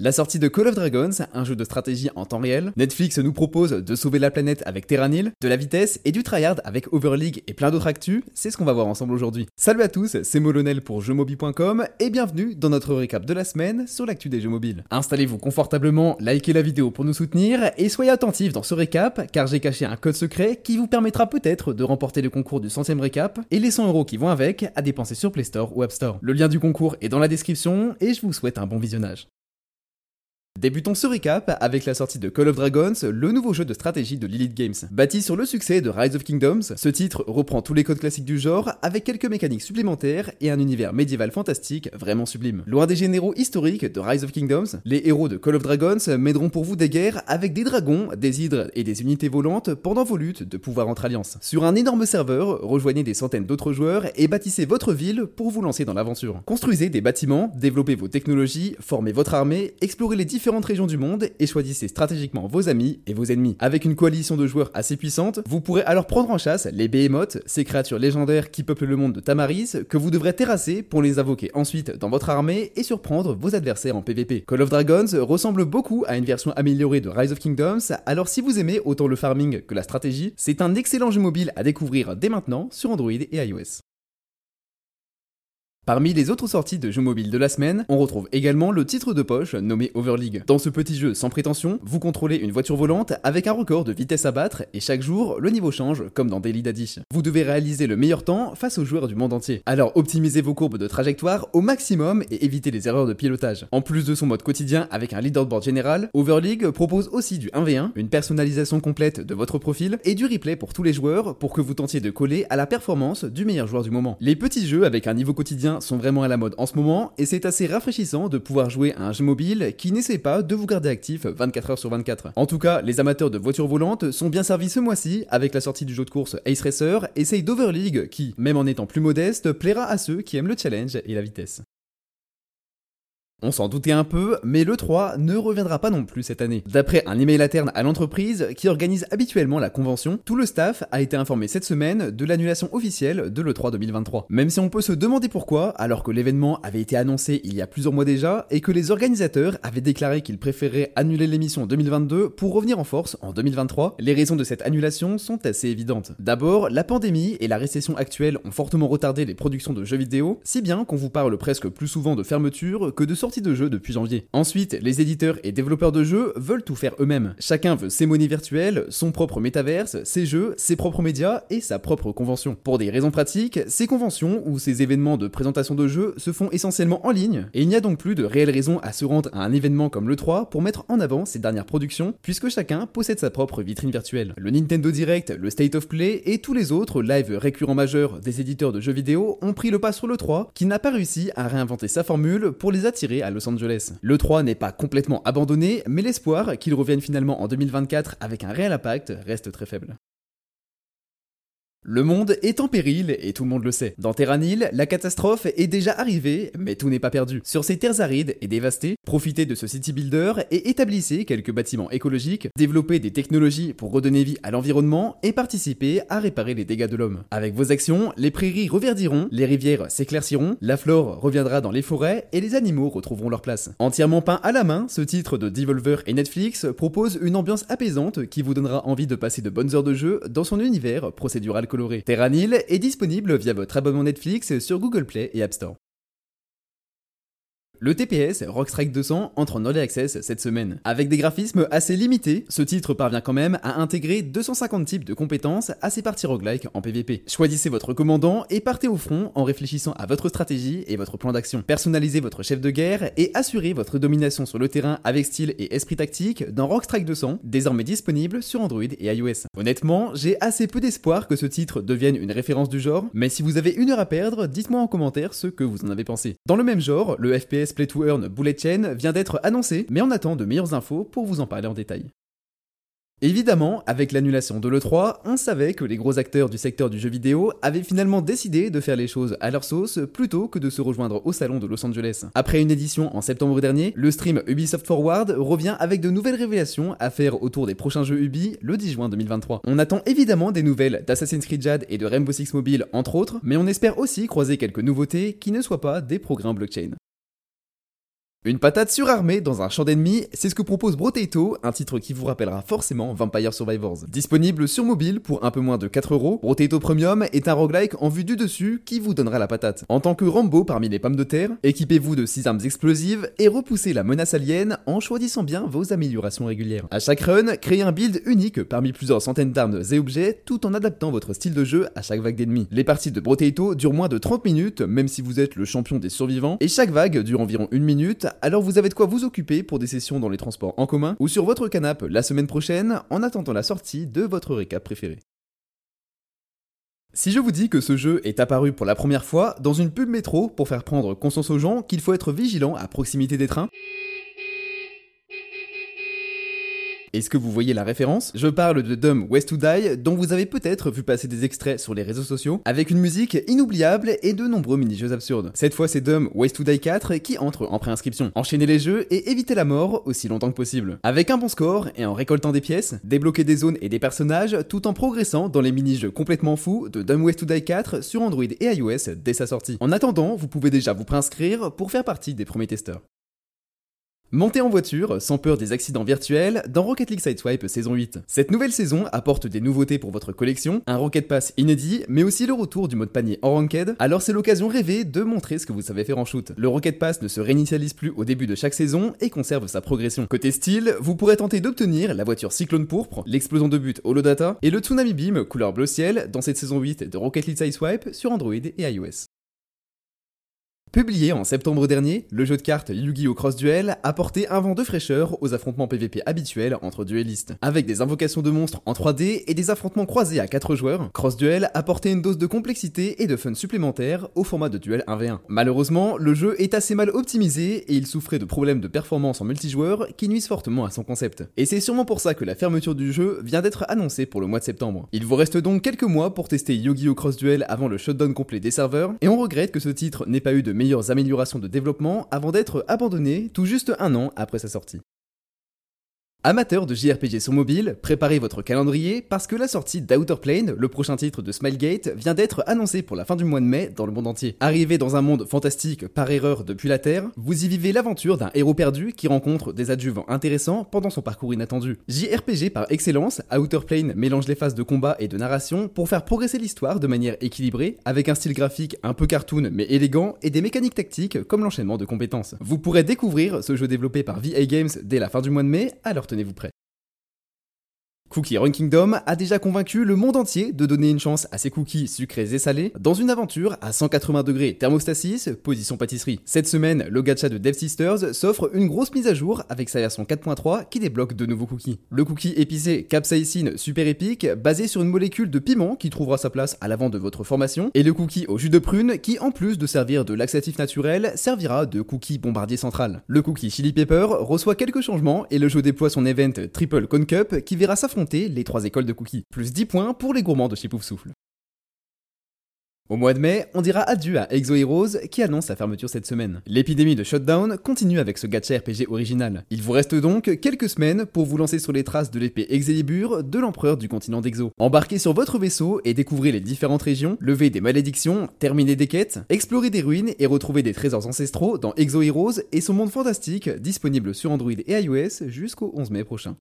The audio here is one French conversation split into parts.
La sortie de Call of Dragons, un jeu de stratégie en temps réel, Netflix nous propose de sauver la planète avec Terranil, de la vitesse et du tryhard avec Overleague et plein d'autres actus, c'est ce qu'on va voir ensemble aujourd'hui. Salut à tous, c'est Molonel pour jeuxmobile.com et bienvenue dans notre récap de la semaine sur l'actu des jeux mobiles. Installez-vous confortablement, likez la vidéo pour nous soutenir et soyez attentifs dans ce récap car j'ai caché un code secret qui vous permettra peut-être de remporter le concours du centième récap et les 100 euros qui vont avec à dépenser sur Play Store ou App Store. Le lien du concours est dans la description et je vous souhaite un bon visionnage. Débutons ce recap avec la sortie de Call of Dragons, le nouveau jeu de stratégie de Lilith Games. Bâti sur le succès de Rise of Kingdoms, ce titre reprend tous les codes classiques du genre avec quelques mécaniques supplémentaires et un univers médiéval fantastique vraiment sublime. Loin des généraux historiques de Rise of Kingdoms, les héros de Call of Dragons mèneront pour vous des guerres avec des dragons, des hydres et des unités volantes pendant vos luttes de pouvoir entre alliances. Sur un énorme serveur, rejoignez des centaines d'autres joueurs et bâtissez votre ville pour vous lancer dans l'aventure. Construisez des bâtiments, développez vos technologies, formez votre armée, explorez les différents régions du monde et choisissez stratégiquement vos amis et vos ennemis. Avec une coalition de joueurs assez puissante, vous pourrez alors prendre en chasse les Behemoths, ces créatures légendaires qui peuplent le monde de Tamaris, que vous devrez terrasser pour les invoquer ensuite dans votre armée et surprendre vos adversaires en PvP. Call of Dragons ressemble beaucoup à une version améliorée de Rise of Kingdoms, alors si vous aimez autant le farming que la stratégie, c'est un excellent jeu mobile à découvrir dès maintenant sur Android et iOS. Parmi les autres sorties de jeux mobiles de la semaine, on retrouve également le titre de poche nommé Overleague. Dans ce petit jeu sans prétention, vous contrôlez une voiture volante avec un record de vitesse à battre et chaque jour, le niveau change comme dans Daily Daddy. Vous devez réaliser le meilleur temps face aux joueurs du monde entier. Alors optimisez vos courbes de trajectoire au maximum et évitez les erreurs de pilotage. En plus de son mode quotidien avec un leaderboard général, Overleague propose aussi du 1v1, une personnalisation complète de votre profil et du replay pour tous les joueurs pour que vous tentiez de coller à la performance du meilleur joueur du moment. Les petits jeux avec un niveau quotidien sont vraiment à la mode en ce moment et c'est assez rafraîchissant de pouvoir jouer à un jeu mobile qui n'essaie pas de vous garder actif 24 heures sur 24. En tout cas, les amateurs de voitures volantes sont bien servis ce mois-ci avec la sortie du jeu de course Ace Racer et d'Overleague qui, même en étant plus modeste, plaira à ceux qui aiment le challenge et la vitesse. On s'en doutait un peu, mais le 3 ne reviendra pas non plus cette année. D'après un email interne à l'entreprise qui organise habituellement la convention, tout le staff a été informé cette semaine de l'annulation officielle de l'E3 2023. Même si on peut se demander pourquoi, alors que l'événement avait été annoncé il y a plusieurs mois déjà et que les organisateurs avaient déclaré qu'ils préféraient annuler l'émission 2022 pour revenir en force en 2023, les raisons de cette annulation sont assez évidentes. D'abord, la pandémie et la récession actuelle ont fortement retardé les productions de jeux vidéo, si bien qu'on vous parle presque plus souvent de fermeture que de sortie de jeu depuis janvier. Ensuite, les éditeurs et développeurs de jeux veulent tout faire eux-mêmes. Chacun veut ses monnaies virtuelles, son propre métaverse, ses jeux, ses propres médias et sa propre convention. Pour des raisons pratiques, ces conventions ou ces événements de présentation de jeux se font essentiellement en ligne et il n'y a donc plus de réelle raison à se rendre à un événement comme le 3 pour mettre en avant ses dernières productions puisque chacun possède sa propre vitrine virtuelle. Le Nintendo Direct, le State of Play et tous les autres lives récurrents majeurs des éditeurs de jeux vidéo ont pris le pas sur le 3 qui n'a pas réussi à réinventer sa formule pour les attirer à Los Angeles. Le 3 n'est pas complètement abandonné, mais l'espoir qu'il revienne finalement en 2024 avec un réel impact reste très faible. Le monde est en péril et tout le monde le sait. Dans Terranil, la catastrophe est déjà arrivée, mais tout n'est pas perdu. Sur ces terres arides et dévastées, profitez de ce city builder et établissez quelques bâtiments écologiques, développez des technologies pour redonner vie à l'environnement et participez à réparer les dégâts de l'homme. Avec vos actions, les prairies reverdiront, les rivières s'éclairciront, la flore reviendra dans les forêts et les animaux retrouveront leur place. Entièrement peint à la main, ce titre de Devolver et Netflix propose une ambiance apaisante qui vous donnera envie de passer de bonnes heures de jeu dans son univers procédural Terranil est disponible via votre abonnement Netflix sur Google Play et App Store. Le TPS Rockstrike 200 entre en Early Access cette semaine. Avec des graphismes assez limités, ce titre parvient quand même à intégrer 250 types de compétences à ses parties roguelike en PvP. Choisissez votre commandant et partez au front en réfléchissant à votre stratégie et votre plan d'action. Personnalisez votre chef de guerre et assurez votre domination sur le terrain avec style et esprit tactique dans Rockstrike 200, désormais disponible sur Android et iOS. Honnêtement, j'ai assez peu d'espoir que ce titre devienne une référence du genre, mais si vous avez une heure à perdre, dites-moi en commentaire ce que vous en avez pensé. Dans le même genre, le FPS Play to Earn Bullet Chain vient d'être annoncé, mais on attend de meilleures infos pour vous en parler en détail. Évidemment, avec l'annulation de l'E3, on savait que les gros acteurs du secteur du jeu vidéo avaient finalement décidé de faire les choses à leur sauce plutôt que de se rejoindre au salon de Los Angeles. Après une édition en septembre dernier, le stream Ubisoft Forward revient avec de nouvelles révélations à faire autour des prochains jeux Ubi le 10 juin 2023. On attend évidemment des nouvelles d'Assassin's Creed Jade et de Rainbow Six Mobile entre autres, mais on espère aussi croiser quelques nouveautés qui ne soient pas des programmes blockchain. Une patate surarmée dans un champ d'ennemis, c'est ce que propose Brotato, un titre qui vous rappellera forcément Vampire Survivors. Disponible sur mobile pour un peu moins de 4 euros, Brotato Premium est un roguelike en vue du dessus qui vous donnera la patate. En tant que Rambo parmi les pommes de terre, équipez-vous de 6 armes explosives et repoussez la menace alien en choisissant bien vos améliorations régulières. À chaque run, créez un build unique parmi plusieurs centaines d'armes et objets tout en adaptant votre style de jeu à chaque vague d'ennemis. Les parties de Brotato durent moins de 30 minutes, même si vous êtes le champion des survivants, et chaque vague dure environ une minute alors vous avez de quoi vous occuper pour des sessions dans les transports en commun ou sur votre canapé la semaine prochaine en attendant la sortie de votre récap préféré. Si je vous dis que ce jeu est apparu pour la première fois dans une pub métro pour faire prendre conscience aux gens qu'il faut être vigilant à proximité des trains, Est-ce que vous voyez la référence? Je parle de Dumb West to Die, dont vous avez peut-être vu passer des extraits sur les réseaux sociaux, avec une musique inoubliable et de nombreux mini-jeux absurdes. Cette fois, c'est Dumb West to Die 4 qui entre en préinscription. Enchaînez les jeux et évitez la mort aussi longtemps que possible. Avec un bon score et en récoltant des pièces, débloquez des zones et des personnages tout en progressant dans les mini-jeux complètement fous de Dumb West to Die 4 sur Android et iOS dès sa sortie. En attendant, vous pouvez déjà vous préinscrire pour faire partie des premiers testeurs. Montez en voiture, sans peur des accidents virtuels, dans Rocket League Sideswipe saison 8. Cette nouvelle saison apporte des nouveautés pour votre collection, un Rocket Pass inédit, mais aussi le retour du mode panier en ranked, alors c'est l'occasion rêvée de montrer ce que vous savez faire en shoot. Le Rocket Pass ne se réinitialise plus au début de chaque saison et conserve sa progression. Côté style, vous pourrez tenter d'obtenir la voiture Cyclone Pourpre, l'explosion de but Holodata et le Tsunami Beam couleur bleu ciel dans cette saison 8 de Rocket League Sideswipe sur Android et iOS. Publié en septembre dernier, le jeu de cartes Yu-Gi-Oh! Cross Duel apportait un vent de fraîcheur aux affrontements PvP habituels entre duellistes. Avec des invocations de monstres en 3D et des affrontements croisés à 4 joueurs, Cross Duel apportait une dose de complexité et de fun supplémentaire au format de duel 1v1. Malheureusement, le jeu est assez mal optimisé et il souffrait de problèmes de performance en multijoueur qui nuisent fortement à son concept. Et c'est sûrement pour ça que la fermeture du jeu vient d'être annoncée pour le mois de septembre. Il vous reste donc quelques mois pour tester Yu-Gi-Oh! Cross Duel avant le shutdown complet des serveurs, et on regrette que ce titre n'ait pas eu de améliorations de développement avant d'être abandonné tout juste un an après sa sortie. Amateurs de JRPG sur mobile, préparez votre calendrier parce que la sortie d'Outer Plane, le prochain titre de Smilegate, vient d'être annoncée pour la fin du mois de mai dans le monde entier. Arrivé dans un monde fantastique par erreur depuis la Terre, vous y vivez l'aventure d'un héros perdu qui rencontre des adjuvants intéressants pendant son parcours inattendu. JRPG par excellence, Outer Plane mélange les phases de combat et de narration pour faire progresser l'histoire de manière équilibrée, avec un style graphique un peu cartoon mais élégant et des mécaniques tactiques comme l'enchaînement de compétences. Vous pourrez découvrir ce jeu développé par VA Games dès la fin du mois de mai, alors tenez-vous prêts. Cookie Run Kingdom a déjà convaincu le monde entier de donner une chance à ses cookies sucrés et salés dans une aventure à 180 degrés thermostasis, position pâtisserie. Cette semaine, le gacha de Dev Sisters s'offre une grosse mise à jour avec sa version 4.3 qui débloque de nouveaux cookies. Le cookie épicé capsaïcine super épique, basé sur une molécule de piment qui trouvera sa place à l'avant de votre formation, et le cookie au jus de prune qui, en plus de servir de laxatif naturel, servira de cookie bombardier central. Le cookie chili pepper reçoit quelques changements et le jeu déploie son event Triple Cone Cup qui verra s'affronter les trois écoles de cookies. Plus 10 points pour les gourmands de chez Pouf Souffle. Au mois de mai, on dira adieu à Exo Heroes qui annonce sa fermeture cette semaine. L'épidémie de Shutdown continue avec ce gacha RPG original. Il vous reste donc quelques semaines pour vous lancer sur les traces de l'épée Excalibur de l'empereur du continent d'Exo. Embarquez sur votre vaisseau et découvrez les différentes régions, levez des malédictions, terminez des quêtes, explorez des ruines et retrouvez des trésors ancestraux dans Exo Heroes et son monde fantastique disponible sur Android et iOS jusqu'au 11 mai prochain.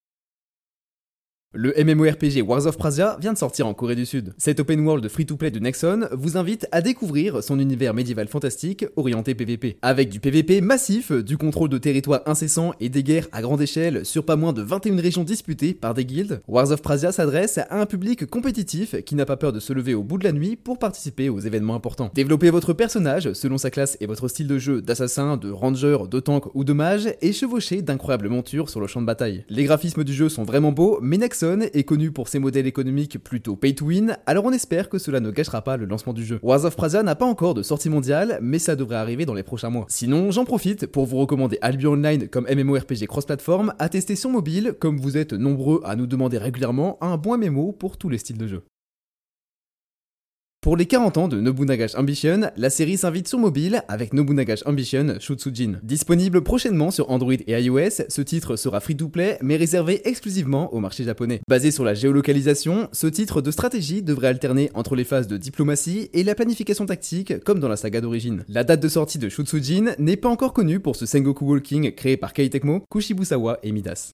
Le MMORPG Wars of Prasia vient de sortir en Corée du Sud. Cet open world free-to-play de Nexon vous invite à découvrir son univers médiéval fantastique orienté PVP. Avec du PVP massif, du contrôle de territoire incessant et des guerres à grande échelle sur pas moins de 21 régions disputées par des guildes, Wars of Prasia s'adresse à un public compétitif qui n'a pas peur de se lever au bout de la nuit pour participer aux événements importants. Développez votre personnage selon sa classe et votre style de jeu d'assassin, de ranger, de tank ou de mage et chevauchez d'incroyables montures sur le champ de bataille. Les graphismes du jeu sont vraiment beaux, mais Nexon est connu pour ses modèles économiques plutôt pay to win, alors on espère que cela ne gâchera pas le lancement du jeu. Wars of Prasia n'a pas encore de sortie mondiale, mais ça devrait arriver dans les prochains mois. Sinon, j'en profite pour vous recommander Albion Online comme MMORPG cross-platform à tester sur mobile, comme vous êtes nombreux à nous demander régulièrement un bon MMO pour tous les styles de jeu. Pour les 40 ans de Nobunaga's Ambition, la série s'invite sur mobile avec Nobunaga's Ambition Shutsujin. Disponible prochainement sur Android et iOS, ce titre sera free-to-play mais réservé exclusivement au marché japonais. Basé sur la géolocalisation, ce titre de stratégie devrait alterner entre les phases de diplomatie et la planification tactique comme dans la saga d'origine. La date de sortie de Shutsujin n'est pas encore connue pour ce Sengoku Walking créé par Kei Tecmo, Kushibusawa et Midas.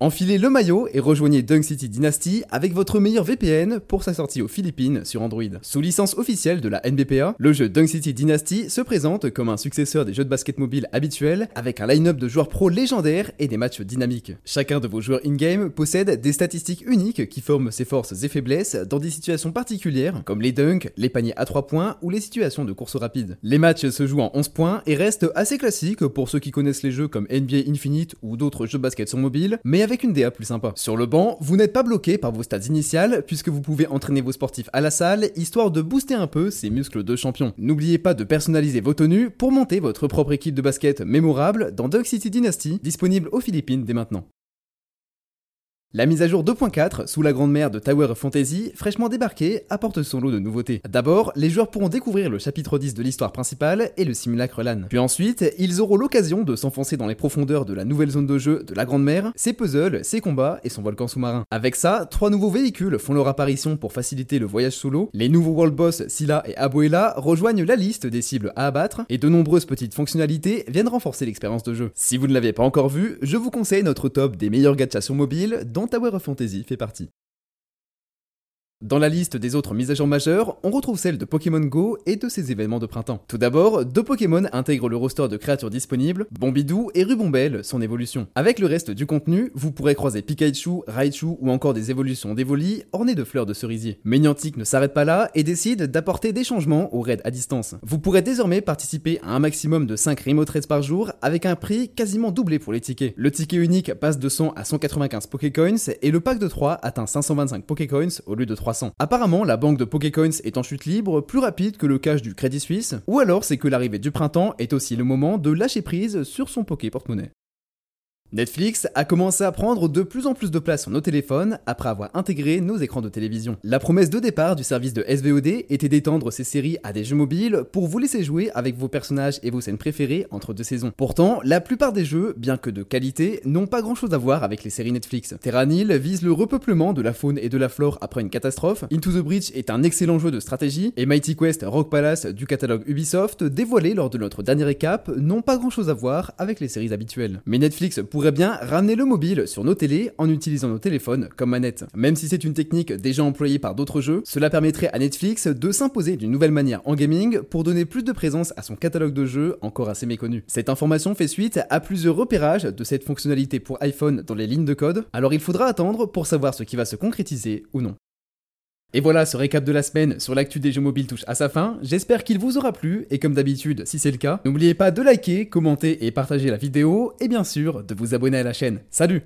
Enfilez le maillot et rejoignez Dunk City Dynasty avec votre meilleur VPN pour sa sortie aux Philippines sur Android. Sous licence officielle de la NBPA, le jeu Dunk City Dynasty se présente comme un successeur des jeux de basket mobile habituels avec un line-up de joueurs pro légendaires et des matchs dynamiques. Chacun de vos joueurs in-game possède des statistiques uniques qui forment ses forces et faiblesses dans des situations particulières comme les dunks, les paniers à 3 points ou les situations de course rapide. Les matchs se jouent en 11 points et restent assez classiques pour ceux qui connaissent les jeux comme NBA Infinite ou d'autres jeux de basket sur mobile, une DA plus sympa. Sur le banc, vous n'êtes pas bloqué par vos stats initiales puisque vous pouvez entraîner vos sportifs à la salle histoire de booster un peu ces muscles de champion. N'oubliez pas de personnaliser vos tenues pour monter votre propre équipe de basket mémorable dans Dog City Dynasty, disponible aux Philippines dès maintenant. La mise à jour 2.4 sous la grande mer de Tower of Fantasy, fraîchement débarquée, apporte son lot de nouveautés. D'abord, les joueurs pourront découvrir le chapitre 10 de l'histoire principale et le simulacre LAN. Puis ensuite, ils auront l'occasion de s'enfoncer dans les profondeurs de la nouvelle zone de jeu de la grande mer, ses puzzles, ses combats et son volcan sous-marin. Avec ça, trois nouveaux véhicules font leur apparition pour faciliter le voyage solo, les nouveaux world boss Scylla et Abuela rejoignent la liste des cibles à abattre, et de nombreuses petites fonctionnalités viennent renforcer l'expérience de jeu. Si vous ne l'avez pas encore vu, je vous conseille notre top des meilleurs gachas sur mobile dont Tower of Fantasy fait partie. Dans la liste des autres mises à jour majeures, on retrouve celle de Pokémon Go et de ses événements de printemps. Tout d'abord, deux Pokémon intègrent le roster de créatures disponibles, Bombidou et Rubombelle, son évolution. Avec le reste du contenu, vous pourrez croiser Pikachu, Raichu ou encore des évolutions d'Evoli ornées de fleurs de cerisier. Mais Niantic ne s'arrête pas là et décide d'apporter des changements au raid à distance. Vous pourrez désormais participer à un maximum de 5 remote raids par jour avec un prix quasiment doublé pour les tickets. Le ticket unique passe de 100 à 195 Pokécoins et le pack de 3 atteint 525 Pokécoins au lieu de 3 Apparemment, la banque de Pokécoins est en chute libre, plus rapide que le cash du Crédit Suisse, ou alors c'est que l'arrivée du printemps est aussi le moment de lâcher prise sur son Poké porte-monnaie. Netflix a commencé à prendre de plus en plus de place sur nos téléphones après avoir intégré nos écrans de télévision. La promesse de départ du service de SVOD était d'étendre ses séries à des jeux mobiles pour vous laisser jouer avec vos personnages et vos scènes préférées entre deux saisons. Pourtant, la plupart des jeux, bien que de qualité, n'ont pas grand chose à voir avec les séries Netflix. Terranil vise le repeuplement de la faune et de la flore après une catastrophe, Into the Breach est un excellent jeu de stratégie, et Mighty Quest Rock Palace du catalogue Ubisoft, dévoilé lors de notre dernier récap, n'ont pas grand chose à voir avec les séries habituelles. Mais Netflix pourrait bien ramener le mobile sur nos télés en utilisant nos téléphones comme manette. Même si c'est une technique déjà employée par d'autres jeux, cela permettrait à Netflix de s'imposer d'une nouvelle manière en gaming pour donner plus de présence à son catalogue de jeux encore assez méconnu. Cette information fait suite à plusieurs repérages de cette fonctionnalité pour iPhone dans les lignes de code, alors il faudra attendre pour savoir ce qui va se concrétiser ou non. Et voilà, ce récap de la semaine sur l'actu des jeux mobiles touche à sa fin. J'espère qu'il vous aura plu et comme d'habitude, si c'est le cas, n'oubliez pas de liker, commenter et partager la vidéo et bien sûr de vous abonner à la chaîne. Salut